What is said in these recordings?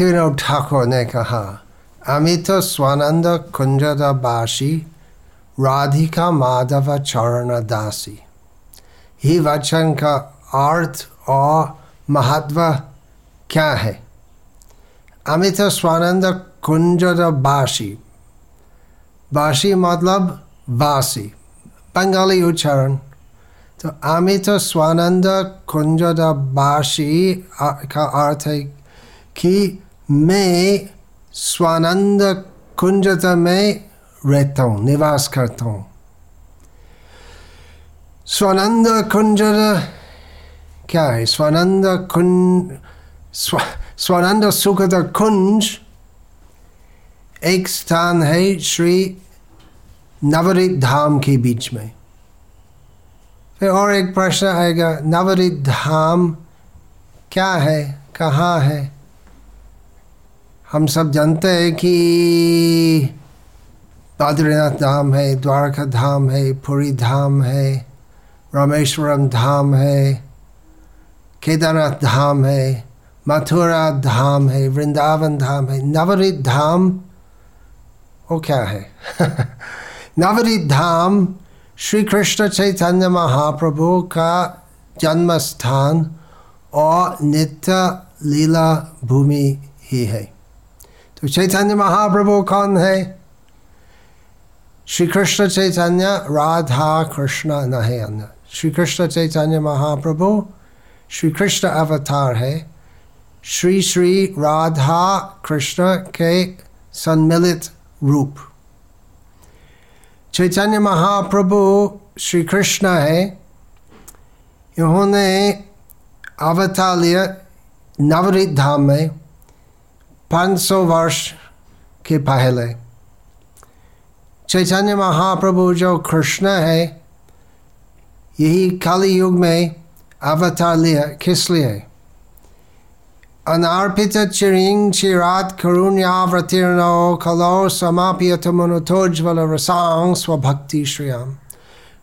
भक्तिविनोद ठाकुर ने कहा, अमित स्वानंद कुंजदाबासी राधिका माधव चरण दासी। ही वचन का अर्थ और महत्व क्या है? अमित स्वानंद कुंजदाबासी बासी। मतलब बासी। बंगाली उच्चारण। तो अमित स्वानंद कुंजदाबासी का अर्थ है कि मैं स्वानंद कुंजत में रहता हूँ निवास करता हूँ। स्वानंद कुंज क्या है? स्वानंद कुंज स्व, स्वानंद सुखद कुंज एक स्थान है श्री नवरित धाम के बीच में। फिर और एक प्रश्न आएगा नवरित धाम क्या है? कहाँ है? हम सब जानते हैं कि बद्रीनाथ धाम है, द्वारका धाम है, पुरी धाम है, रामेश्वरम धाम है, केदारनाथ धाम है, मथुरा धाम है, वृंदावन धाम है नवरित धाम, वो क्या है? नवरित धाम श्री कृष्ण चैतन्य महाप्रभु का जन्म स्थान और नित्य लीला भूमि ही है। तो चैतन्य महाप्रभु कौन है? श्री कृष्ण चैतन्य, राधा कृष्ण न है अन्य श्री कृष्ण चैतन्य महाप्रभु, श्री कृष्ण अवतार है। श्री श्री राधा कृष्ण के सम्मिलित रूप। चैतन्य महाप्रभु श्री कृष्ण है। इन्होंने अवतार लिया नवरीत धाम में पाँच सौ वर्ष के पहले। चैतन्य महाप्रभु जो कृष्ण है, यही काली युग में अवतार लिया किस लिए अनार्पित चिरिंग चिरात करुण्यावतीर्ण कलो समाप्यत मनुतोज्वल रसांग स्वभक्ति श्रियाम।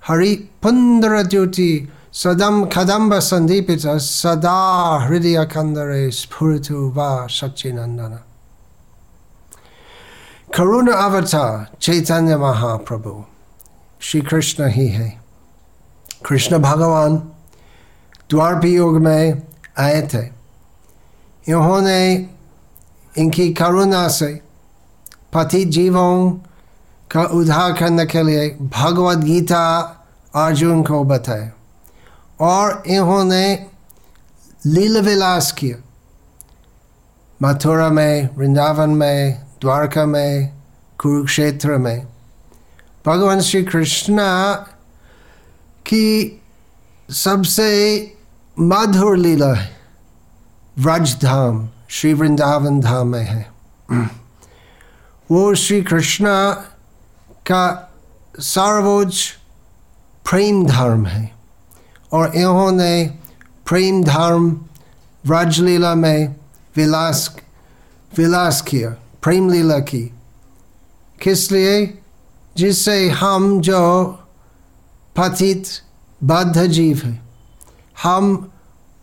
हरि पुंदर द्युति सदम कदम्ब संदीपित सदा हृदय कंदरे स्फुरतु वा सच्चिनंदन करुण अवतार चैतन्य महाप्रभु श्री कृष्ण ही है कृष्ण भगवान द्वारपी युग में आए थे इन्होंने इनकी करुणा से पति जीवों का उद्धार करने के लिए भगवद गीता अर्जुन को बताए और इन्होंने लीला विलास किया। मथुरा में, वृंदावन में, द्वारका में, कुरुक्षेत्र में। भगवान श्री कृष्णा की सबसे मधुर लीला है। व्रज धाम श्री वृंदावन धाम में है। वो श्री कृष्णा का सर्वोच्च प्रेम धर्म है। और इन्होंने प्रेम धर्म व्रज लीला में विलास विलास किया प्रेम लीला की। किस लिए? जिससे हम जो पतित बद्ध जीव है, हम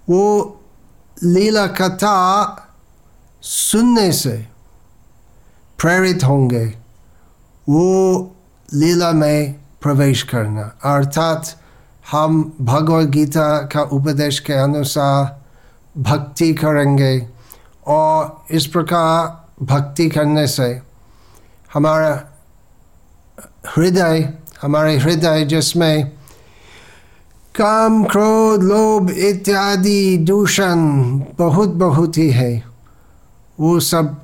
वो लीला कथा सुनने से प्रेरित होंगे, वो लीला में प्रवेश करना। अर्थात हम भगवद गीता का उपदेश के अनुसार भक्ति करेंगे और इस प्रकार भक्ति करने से हमारा हृदय, हमारे हृदय जिसमें काम, क्रोध, लोभ इत्यादि, दूषण बहुत बहुत ही है, वो सब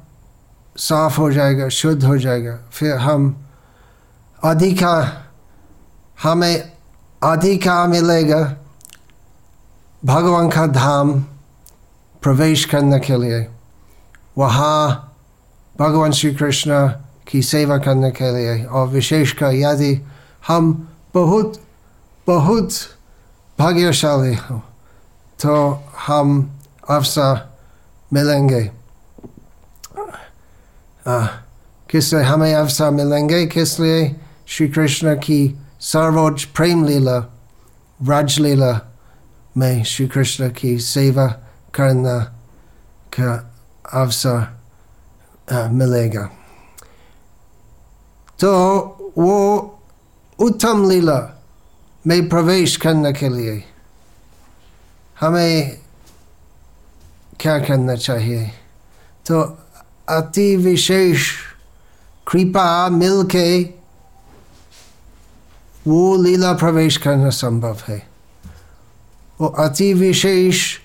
साफ़ हो जाएगा, शुद्ध हो जाएगा। फिर हम अधिका, हमें अधिका मिलेगा भगवान का धाम प्रवेश करने के लिए वहाँ भगवान श्री कृष्ण की सेवा करने के लिए और विशेषकर यदि हम बहुत बहुत भाग्यशाली हो तो हम अवसर मिलेंगे किससे हमें अवसर मिलेंगे किस लिए श्री कृष्ण की सर्वोच्च प्रेम लीला व्रज लीला में श्री कृष्ण की सेवा करना का अवसर मिलेगा तो वो उत्तम लीला में प्रवेश करने के लिए हमें क्या करना चाहिए तो अति विशेष कृपा मिल के वो लीला प्रवेश करना संभव है। वो अति विशेष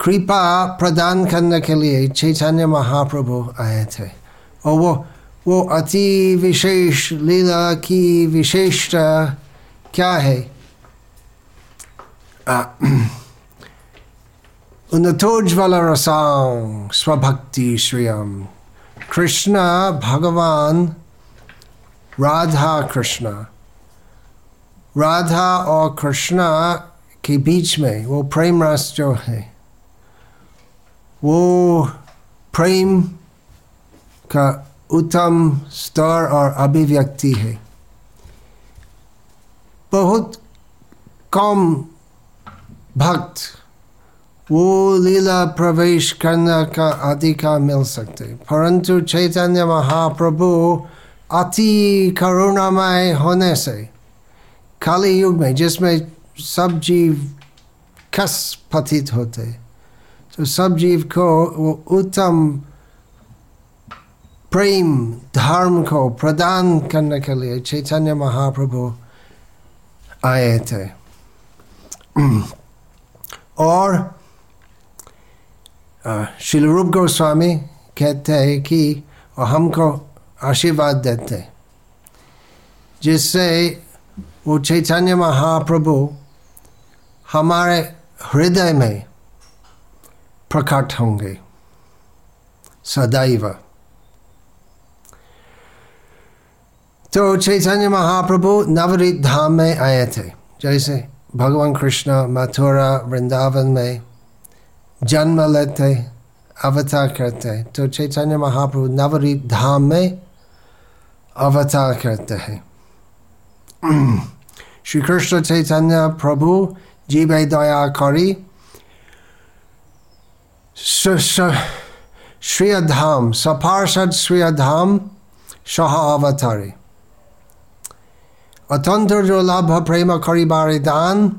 कृपा प्रदान करने के लिए चैतन्य महाप्रभु आए थे। और वो वो अति विशेष लीला की विशेषता क्या है? उन्नतोज्वल रसांग स्वभक्ति श्रियम कृष्ण भगवान राधा कृष्ण राधा और कृष्णा के बीच में, वो प्रेम रस जो है, वो प्रेम का उत्तम स्तर और अभिव्यक्ति है। बहुत कम भक्त वो लीला प्रवेश करने का अधिकार मिल सकते परंतु चैतन्य महाप्रभु अति करुणामय होने से काली युग में, जिसमें सब जीव कस पतित होते। तो सब जीव को वो उत्तम प्रेम, धर्म को प्रदान करने के लिए चैतन्य महाप्रभु आए थे। और श्री रूप गोस्वामी कहते हैं कि हमको आशीर्वाद देते, जिससे वो चैतन्य महाप्रभु हमारे हृदय में प्रकट होंगे? सदैव। तो चैतन्य महाप्रभु नवरीत धाम में आए थे। जैसे भगवान कृष्ण मथुरा, वृंदावन में जन्म लेते, अवतार करते तो चैतन्य महाप्रभु नवरीत धाम में अवतार करते हैं। श्री कृष्ण चैतन्य प्रभु जीव दया करी श्री अधाम सपार्षद श्री अधाम सह अवतारे अतंत्र जो लाभ प्रेम करिबारे दान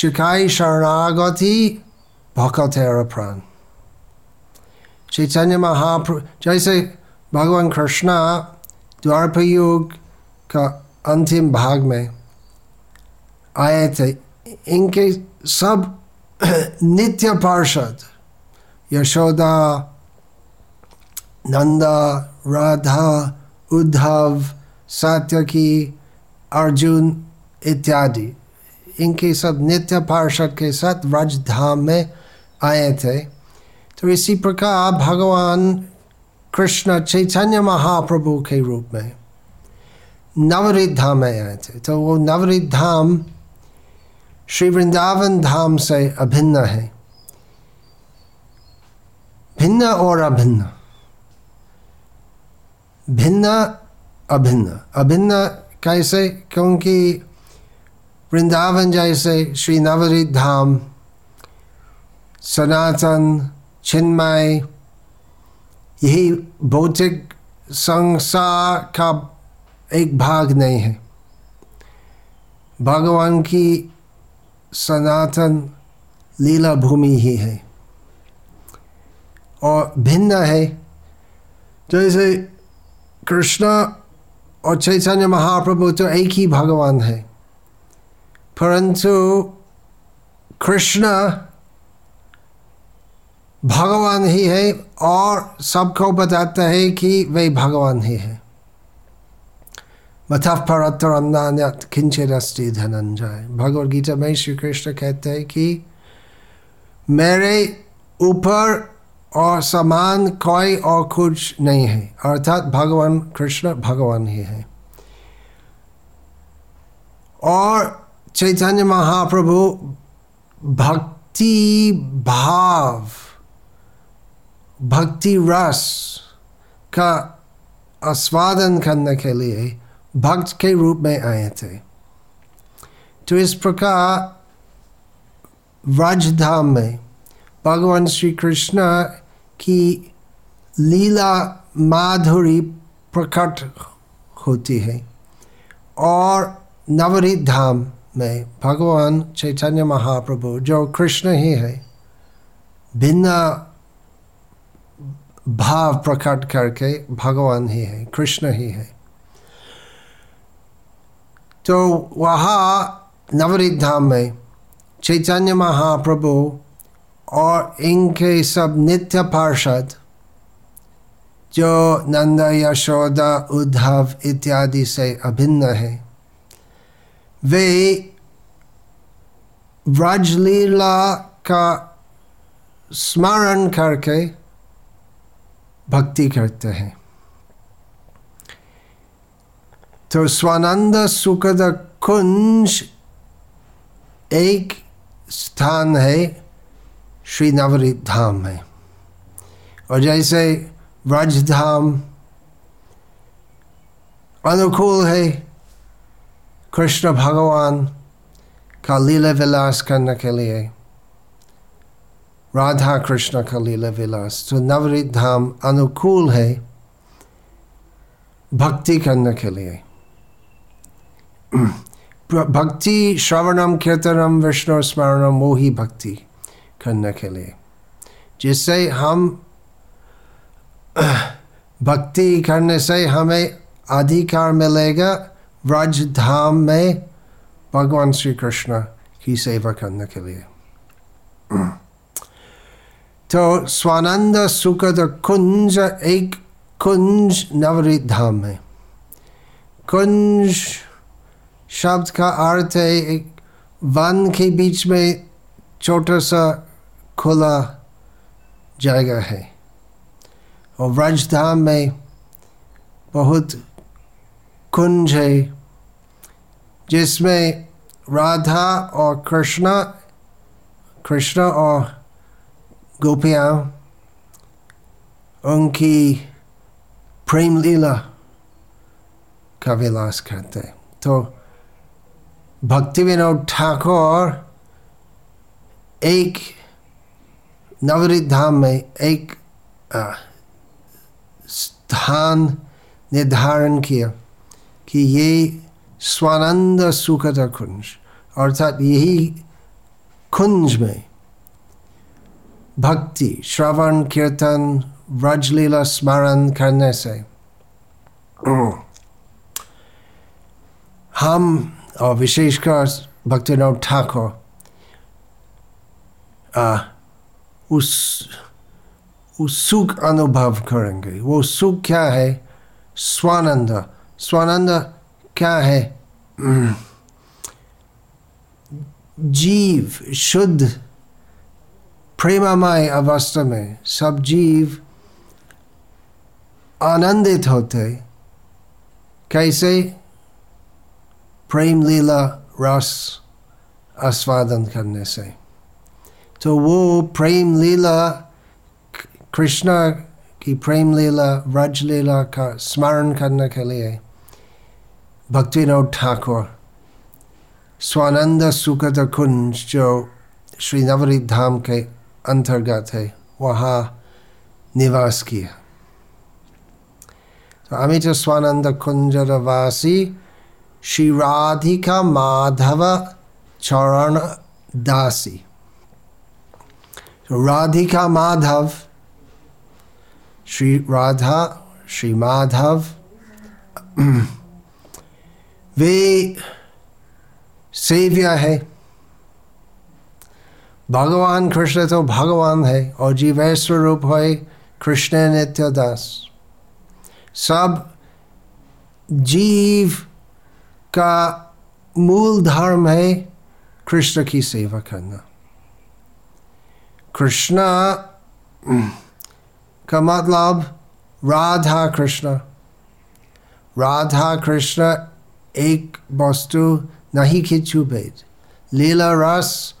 शिखाई शरणागति भकतेर प्राण चैतन्य महाप्र जैसे भगवान कृष्णा द्वारपयुग का अंतिम भाग में आए थे इनके सब नित्य पार्षद यशोदा नंदा राधा उद्धव सात्यकी अर्जुन इत्यादि इनके सब नित्य पार्षद के साथ राजधाम में आए थे तो इसी प्रकार भगवान कृष्ण चैतन्य महाप्रभु के रूप में नवरित धाम में आए थे तो वो नवरित धाम श्री वृंदावन धाम से अभिन्न है। भिन्न और अभिन्न। भिन्न, अभिन्न। अभिन्न कैसे? क्योंकि वृंदावन जैसे श्री नवरित धाम, सनातन छिन्मय यही भौतिक संसार का एक भाग नहीं है। भगवान की सनातन लीला भूमि ही है। और भिन्न है। जैसे कृष्ण और चैतन्य महाप्रभु तो एक ही भगवान है। परंतु कृष्ण भगवान ही है और सबको बताता है कि वे भगवान ही है। मथफ परतरन्नान्यत किंचित अस्ति धनंजय भगवद गीता में श्री कृष्ण कहते हैं कि मेरे ऊपर और समान कोई और कुछ नहीं है अर्थात भगवान कृष्ण भगवान ही है और चैतन्य महाप्रभु भक्ति भाव भक्ति रस का आस्वादन करने के लिए भक्त के रूप में आए थे तो इस प्रकार व्रजधाम में भगवान श्री कृष्ण की लीला माधुरी प्रकट होती है और नवरी धाम में भगवान चैतन्य महाप्रभु जो कृष्ण ही है भिन्न भाव प्रकट करके भगवान ही है कृष्ण ही है तो वहाँ नवरीत धाम में चैतन्य महाप्रभु और इनके सब नित्य पार्षद जो नंद, यशोदा, उद्धव इत्यादि से अभिन्न है। वे व्रजलीला का स्मरण करके भक्ति करते हैं। तो स्वानंद सुखद कुंज एक स्थान है श्री नवरीत धाम में और जैसे व्रजधाम अनुकूल है, कृष्ण भगवान का लीला विलास करने के लिए, राधा कृष्ण का लीला विलास तो नवरीत धाम अनुकूल है, भक्ति करने के लिए। भक्ति, श्रवणम, कीर्तनम, विष्णु स्मरणम, वो ही भक्ति करने के लिए। जिससे हम भक्ति करने से हमें अधिकार मिलेगा व्रज धाम में भगवान श्री कृष्ण की सेवा करने के लिए। तो स्वानंद, सुखद कुंज, एक कुंज नवरी धाम है कुंज शब्द का अर्थ है, एक वन के बीच में छोटा सा खुला जगह है। और व्रजधाम में बहुत कुंज है, जिसमें राधा और कृष्ण कृष्ण और गोपियाँ, उनकी प्रेम लीला का विलास करते तो भक्ति विनोद ठाकुर एक नवरीत धाम में एक स्थान निर्धारण किया कि ये स्वानंद सुखद कुंज अर्थात यही कुंज में भक्ति श्रवण कीर्तन व्रजलीला स्मरण करने से हम और विशेषकर भक्तिनाथ ठाकुर उस उस सुख अनुभव करेंगे। वो सुख क्या है? स्वानंद। स्वानंद क्या है? जीव शुद्ध, प्रेमामय अवस्था में सब जीव आनंदित होते। कैसे? प्रेम लीला, रस, आस्वादन करने से। तो वो प्रेम लीला, कृष्ण की प्रेम लीला व्रज लीला का स्मरण करने के लिए भक्तिनाथ ठाकुर, स्वानंद सुखद कुंज जो श्री नवरी धाम के अंतर्गत है, वहाँ निवास किया। तो अमित स्वानंद कुंजरवासी श्री राधिका माधव चरण दासी। राधिका माधव श्री राधा श्री माधव वे सेव्य है। भगवान कृष्ण तो भगवान है और जीव स्वरूप है कृष्ण नित्य दास। सब जीव का मूल धर्म है कृष्ण की सेवा करना। कृष्ण, का मतलब राधा कृष्ण। राधा कृष्ण एक वस्तु नहीं किच्छु भेद लीला रस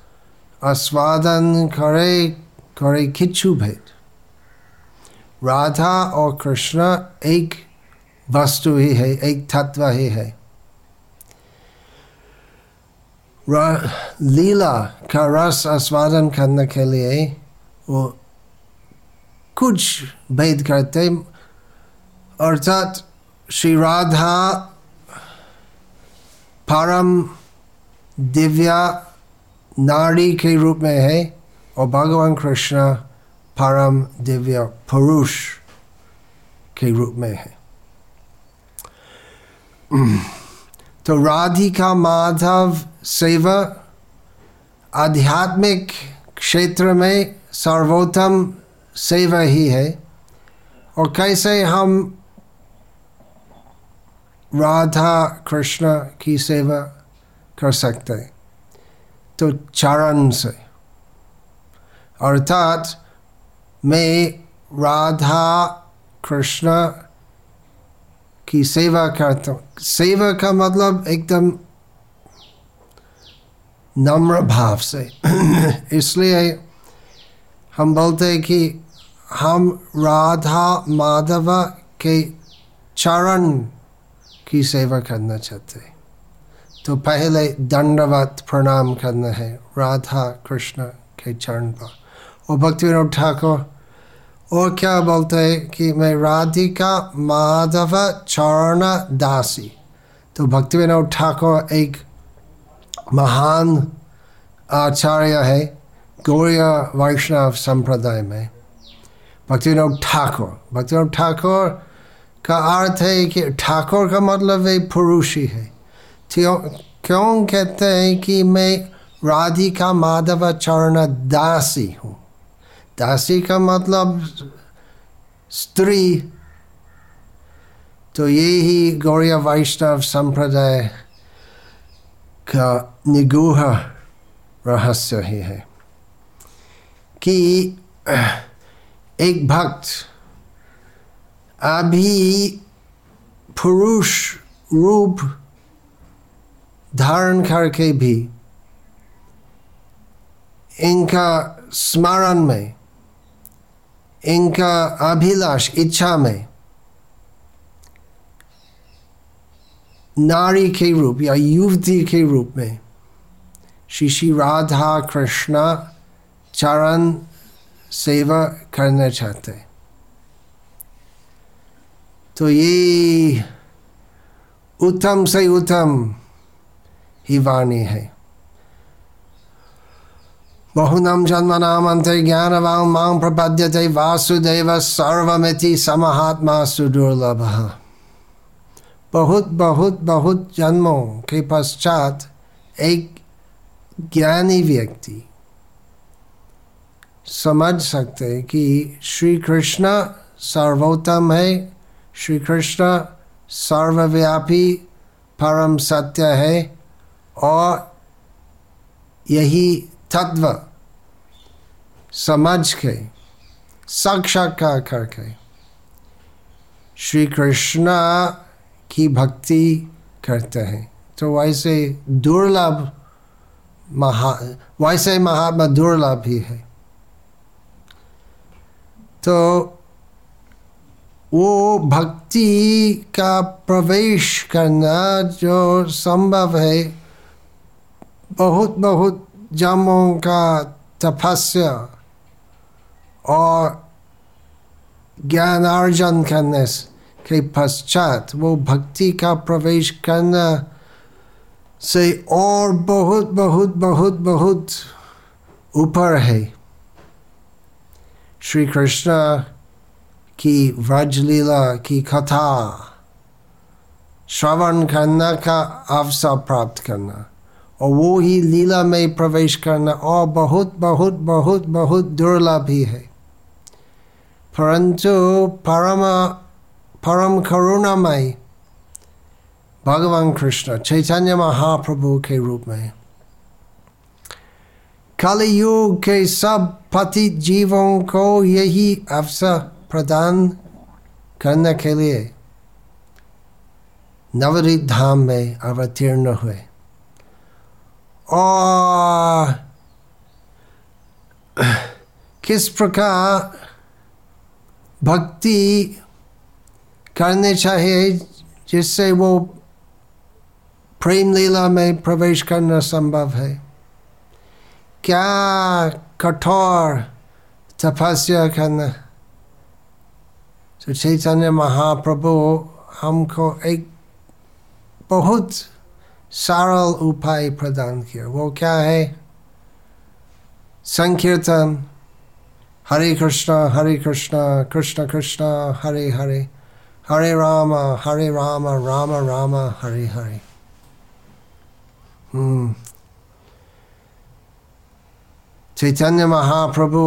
आस्वादन करे करे किच्छु भेद राधा और कृष्ण एक वस्तु ही है, एक तत्व ही है। लीला का रस आस्वादन करने के लिए वो कुछ भेद करते अर्थात श्री राधा परम दिव्या नारी के रूप में है और भगवान कृष्ण परम दिव्य पुरुष के रूप में है तो राधिका माधव सेवा आध्यात्मिक क्षेत्र में सर्वोत्तम सेवा ही है। और कैसे हम राधा कृष्ण की सेवा कर सकते हैं? तो चरण से। अर्थात मैं राधा कृष्ण की सेवा करता हूँ। सेवा का मतलब एकदम नम्र भाव से। इसलिए हम बोलते हैं कि हम राधा माधव के चरण की सेवा करना चाहते हैं। तो पहले दंडवत प्रणाम करना है राधा कृष्ण के चरण पर। और भक्ति विनोद ठाकुर और क्या बोलते हैं कि मैं राधिका माधव चरण दासी। तो भक्ति विनोद ठाकुर एक महान आचार्य है गौरिय वैष्णव संप्रदाय में। भक्ति विनोद ठाकुर। भक्ति विनोद ठाकुर का अर्थ है कि ठाकुर का मतलब है पुरुष ही। है क्यों कहते हैं कि मैं राधिका माधव चरण दासी हूँ? दासी का मतलब स्त्री। तो ये ही गौरिय वैष्णव संप्रदाय का निगूह रहस्य ही है कि, एक भक्त अभी पुरुष रूप धारण करके भी इनका स्मरण में इनका अभिलाष इच्छा में। नारी के रूप या युवती के रूप में। श्री श्री राधा कृष्णा चरण सेवा करना चाहते तो ये उत्तम से उत्तम ही वाणी है। बहुनम जन्म नाम अंत ज्ञान वांग मांग प्रपद्यते वासुदेव सर्वमिति समहात्मा सुदुर्लभ बहुत बहुत बहुत जन्मों के पश्चात एक ज्ञानी व्यक्ति समझ सकते कि श्री कृष्ण सर्वोत्तम है श्री कृष्ण सर्वव्यापी परम सत्य है और यही तत्व समझ के, साक्षात्कार करके। श्री कृष्णा की भक्ति करते हैं। तो वैसे दुर्लभ महा, वैसे महात्मा दुर्लभ ही है। तो वो भक्ति का प्रवेश करना जो संभव है बहुत बहुत जमों का तपस्या और ज्ञानार्जन करने के पश्चात वो भक्ति का प्रवेश करना से और बहुत बहुत बहुत बहुत ऊपर है श्री कृष्ण की व्रजलीला की कथा श्रवण करने का अवसर प्राप्त करना और वो ही लीला में प्रवेश करना और बहुत बहुत बहुत बहुत दुर्लभ ही है परंतु परम परम करुणामय भगवान कृष्ण, चैतन्य महाप्रभु के रूप में। कलयुग के सब पति जीवों को यही अवसर प्रदान करने के लिए नवरीत धाम में अवतीर्ण हुए। और किस प्रकार भक्ति करने चाहिए, जिससे वो प्रेम लीला में प्रवेश करना संभव है। क्या कठोर तपस्या करना? तो चैतन्य महाप्रभु हमको एक बहुत सरल उपाय प्रदान किया। वो क्या है? संकीर्तन। हरे कृष्ण हरे कृष्ण कृष्ण कृष्ण हरे हरे हरे राम हरे राम राम राम हरे हरे हम्म चैतन्य महाप्रभु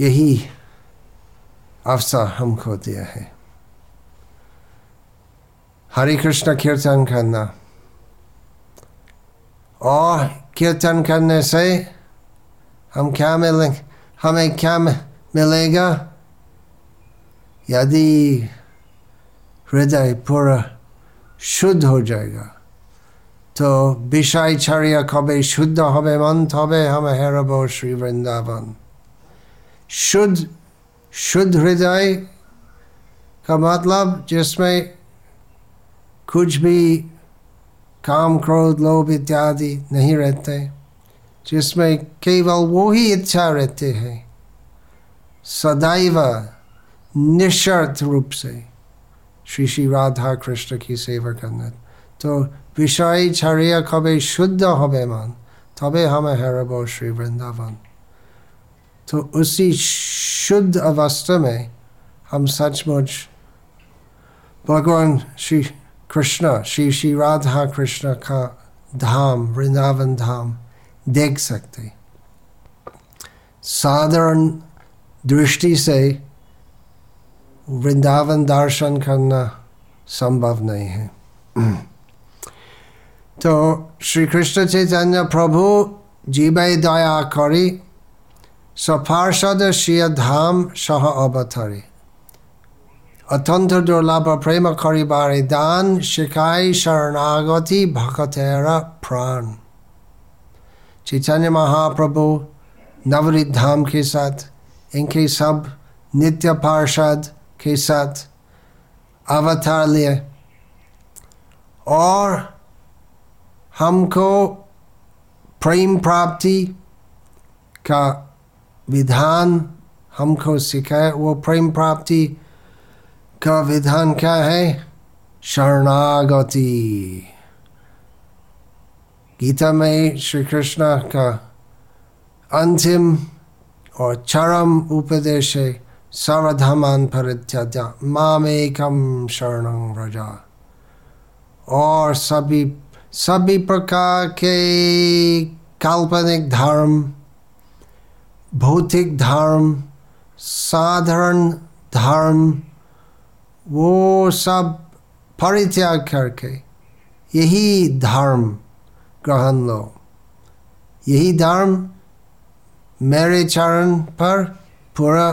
यही अवसर हमको दिया है हरे कृष्ण कीर्तन करना और कीर्तन करने से हम क्या मिलेंगे हमें क्या मिलेगा यदि हृदय पूरा शुद्ध हो जाएगा तो विषय छड़िया कभी शुद्ध হবে मन তবে हम হেরব श्री वृंदावन शुद्ध शुद्ध हृदय का मतलब जिसमें कुछ भी काम क्रोध लोभ इत्यादि नहीं रहते जिसमें केवल वो ही इच्छा रहते हैं, सदैव निशर्त रूप से श्री श्री राधा कृष्ण की सेवा करना। तो विषय छड़िया कभी शुद्ध হবে मन, तबे हमें हेरब श्री वृंदावन। तो उसी शुद्ध अवस्था में हम सचमुच भगवान श्री कृष्ण, श्री श्री राधा कृष्ण का धाम, वृंदावन धाम देख सकते साधारण दृष्टि से वृंदावन दर्शन करना संभव नहीं है तो श्री कृष्ण चैतन्य प्रभु जीवय दया करी सपार्षद श्रिय धाम सह अवतरी অত্যন্ত দুর্লভ প্রেম করিবারে दान शिखाई शरणागति भक्तेरा प्राण चैतन्य महाप्रभु, नवरित धाम के साथ, इनके सब नित्य पार्षद के साथ, अवतार लिए। और हमको प्रेम प्राप्ति का विधान हमको सिखाए, वो प्रेम प्राप्ति का विधान क्या है? शरणागति। गीता में श्री कृष्ण का अंतिम और चरम उपदेश है सर्वधमान परित्यज मामेकम शरण रजा और सभी सभी प्रकार के काल्पनिक धर्म, भौतिक धर्म, साधारण धर्म, वो सब परित्याग करके, यही धर्म ग्रहण लो। यही धर्म मेरे चरण पर पूरा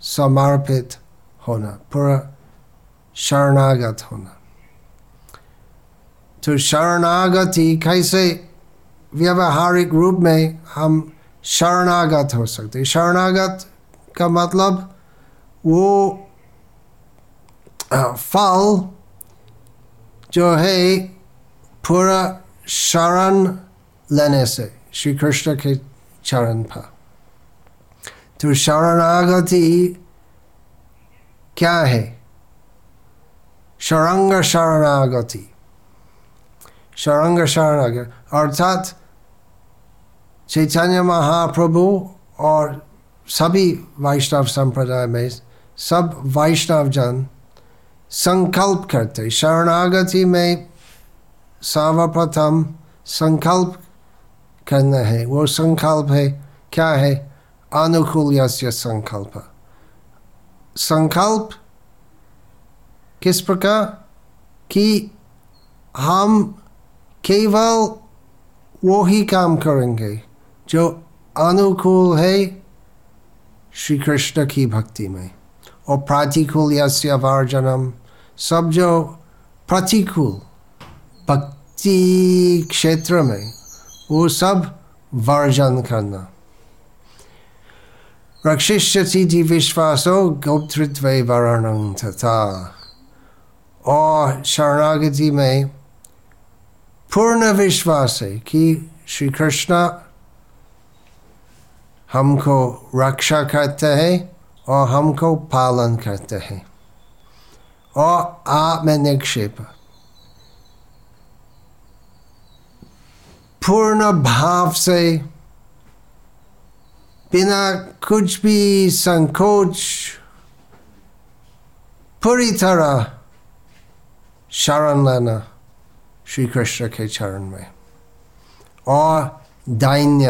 समर्पित होना, पूरा शरणागत होना। तो शरणागति कैसे व्यवहारिक रूप में हम शरणागत हो सकते शरणागत का मतलब वो फल जो है, पूरा शरण लेने से श्री कृष्ण के चरण पर तो शरणागति क्या है शरंग शरणागति शरंग शरणागति अर्थात चैतन्य महाप्रभु और सभी वैष्णव संप्रदाय में सब वैष्णव जन संकल्प करते शरणागति में सर्वप्रथम संकल्प करना है वो संकल्प है क्या है अनुकूल यस्य संकल्प संकल्प किस प्रकार कि हम केवल वो ही काम करेंगे जो अनुकूल है श्री कृष्ण की भक्ति में और प्रतिकूल यस्य वर्जनम सब जो प्रतिकूल भक्ति क्षेत्र में वो सब वर्जन करना। रक्षिष्यति विश्वासो गोप्तृत्व वर्ण तथा। और शरणागति में पूर्ण विश्वास है कि श्री कृष्ण हमको रक्षा करते हैं और हमको पालन करते हैं। और आत्म पूर्ण भाव से, बिना कुछ भी संकोच, पूरी तरह शरण लेना श्री कृष्ण के चरण में। और दैन्य,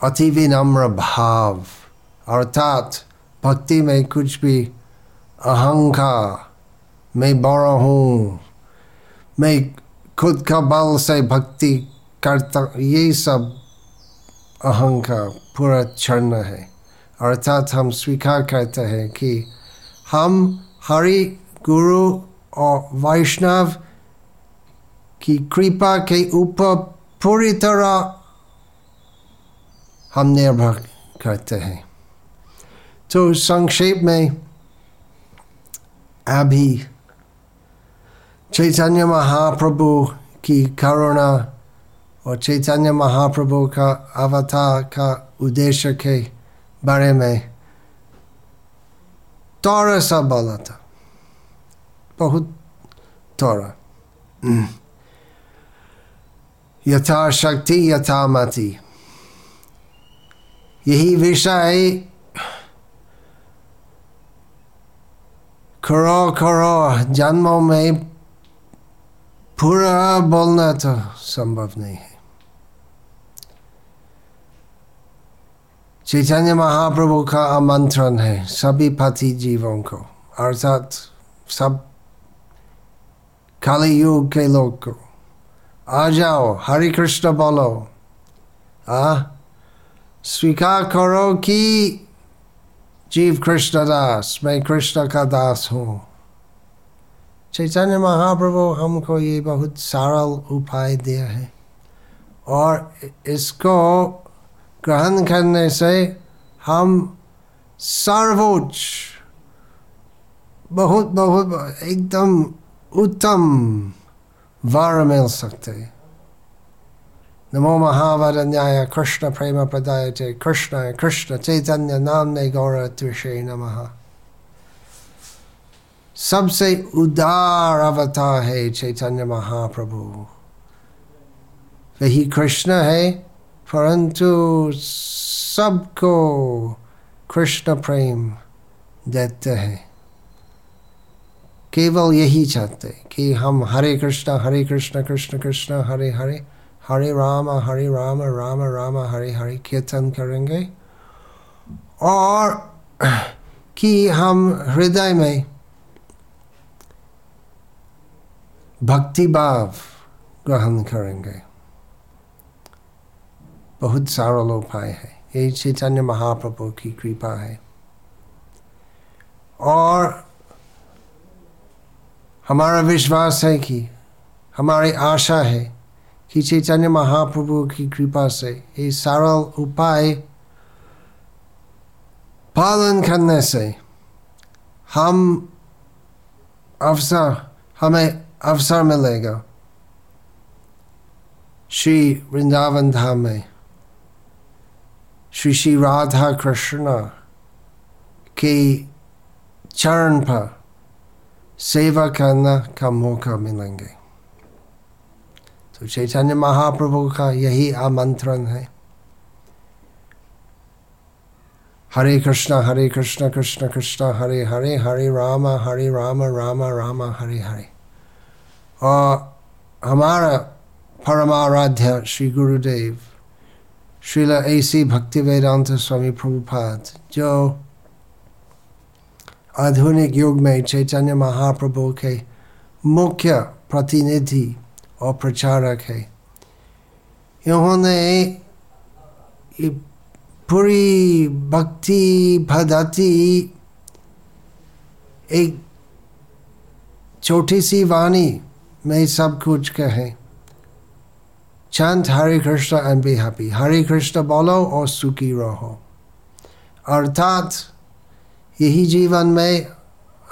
अति विनम्र भाव, अर्थात भक्ति में कुछ भी अहंकार, मैं बड़ा हूँ, मैं खुद का बल से भक्ति करता, ये सब अहंकार पूरा क्षण है। अर्थात हम स्वीकार करते हैं कि हम हरि, गुरु और वैष्णव की कृपा के ऊपर पूरी तरह हम निर्भर करते हैं। तो संक्षेप में अभी चैतन्य महाप्रभु की करुणा और चैतन्य महाप्रभु का अवतार का उद्देश्य के बारे में थोड़ा सा बोला था बहुत थोड़ा यथा शक्ति यथा मति यही विषय करो करो जन्मों में पूरा बोलना तो संभव नहीं है। चैतन्य महाप्रभु का आमंत्रण है सभी पति जीवों को, अर्थात सब काली युग के लोग को। आ जाओ, हरे कृष्ण बोलो। आ, स्वीकार करो कि जीव कृष्ण दास, मैं कृष्ण का दास हूँ। चैतन्य महाप्रभु हमको ये बहुत सरल उपाय दिया है। और इसको ग्रहण करने से हम सर्वोच्च, बहुत बहुत, एकदम उत्तम वर मिल सकते नमो महावरन्याय, कृष्ण प्रेम प्रदाय कृष्ण कृष्ण चैतन्य नाम ने गौर तुषे नमः। सबसे उदार अवतार है चैतन्य महाप्रभु वही कृष्ण है परंतु सबको कृष्ण प्रेम देते हैं केवल यही चाहते कि हम हरे कृष्ण हरे कृष्ण कृष्ण कृष्ण हरे हरे हरे राम हरे राम राम राम हरे हरे कीर्तन करेंगे और कि हम हृदय में भक्ति भाव ग्रहण करेंगे। बहुत सरल उपाय है। ये चैतन्य महाप्रभु की कृपा है। और हमारा विश्वास है कि, हमारी आशा है कि चैतन्य महाप्रभु की कृपा से ये सरल उपाय पालन करने से हम अवसर हमें अवसर मिलेगा श्री वृंदावन धाम में श्री श्री राधा कृष्ण के चरण पर सेवा करना का मौका मिलेंगे तो चैतन्य महाप्रभु का यही आमंत्रण है हरे कृष्णा हरे कृष्ण कृष्ण कृष्ण हरे हरे हरे राम हरे राम राम राम हरे हरे और हमारा परमाराध्य श्री गुरुदेव, श्रील ऐसी भक्ति वेदांत स्वामी प्रभुपाद, जो आधुनिक युग में चैतन्य महाप्रभु के मुख्य प्रतिनिधि और प्रचारक है। इन्होंने पूरी भक्ति पद्धति एक छोटी सी वाणी में सब कुछ कहे। Chant Hare Krishna and be happy Hare Krishna बोलो और सुखी रहो। अर्थात यही जीवन में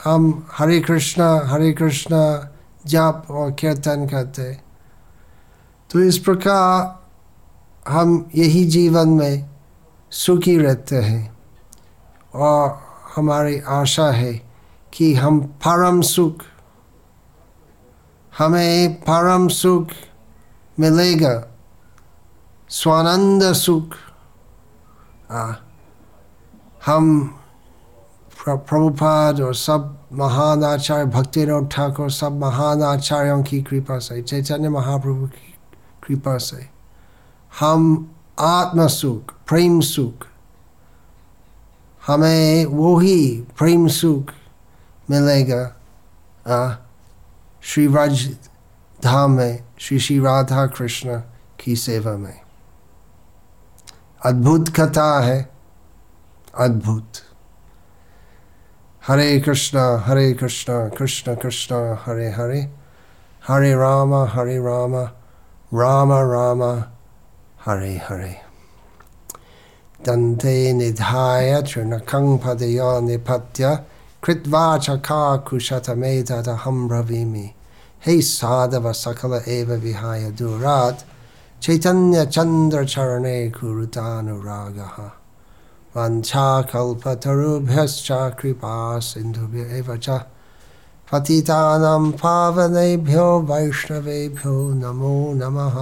हम हरे कृष्ण हरे कृष्ण जाप और कीर्तन करते। तो इस प्रकार हम यही जीवन में सुखी रहते हैं। और हमारी आशा है कि हम परम सुख हमें परम सुख मिलेगा। स्वानंद सुख। आ, हम प्रभुपाद और सब महान आचार्य भक्ति ठाकुर सब महान आचार्यों की कृपा से चैतन्य महाप्रभु की कृपा से हम आत्म सुख प्रेम सुख हमें वो ही प्रेम सुख मिलेगा। श्री व्रज धाम में श्री श्री राधा कृष्ण की सेवा में अद्भुत कथा है अद्भुत हरे कृष्ण हरे कृष्ण कृष्ण कृष्ण हरे हरे हरे राम हरे राम राम राम हरे हरे दन्ते निधाय तृणकं पदयो निपत्य कृत्वा च काकुशतमेतदहं ब्रवीमि। हे साधव सकल एव विहाय दूरात्। चैतन्यचन्द्रचरणे कुरुतानुरागः वञ्छाकल्पतरुभ्यश्च कृपा सिन्धुभ्य एव च। पतितानां पावनेभ्यो वैष्णवेभ्यो नमो नमः।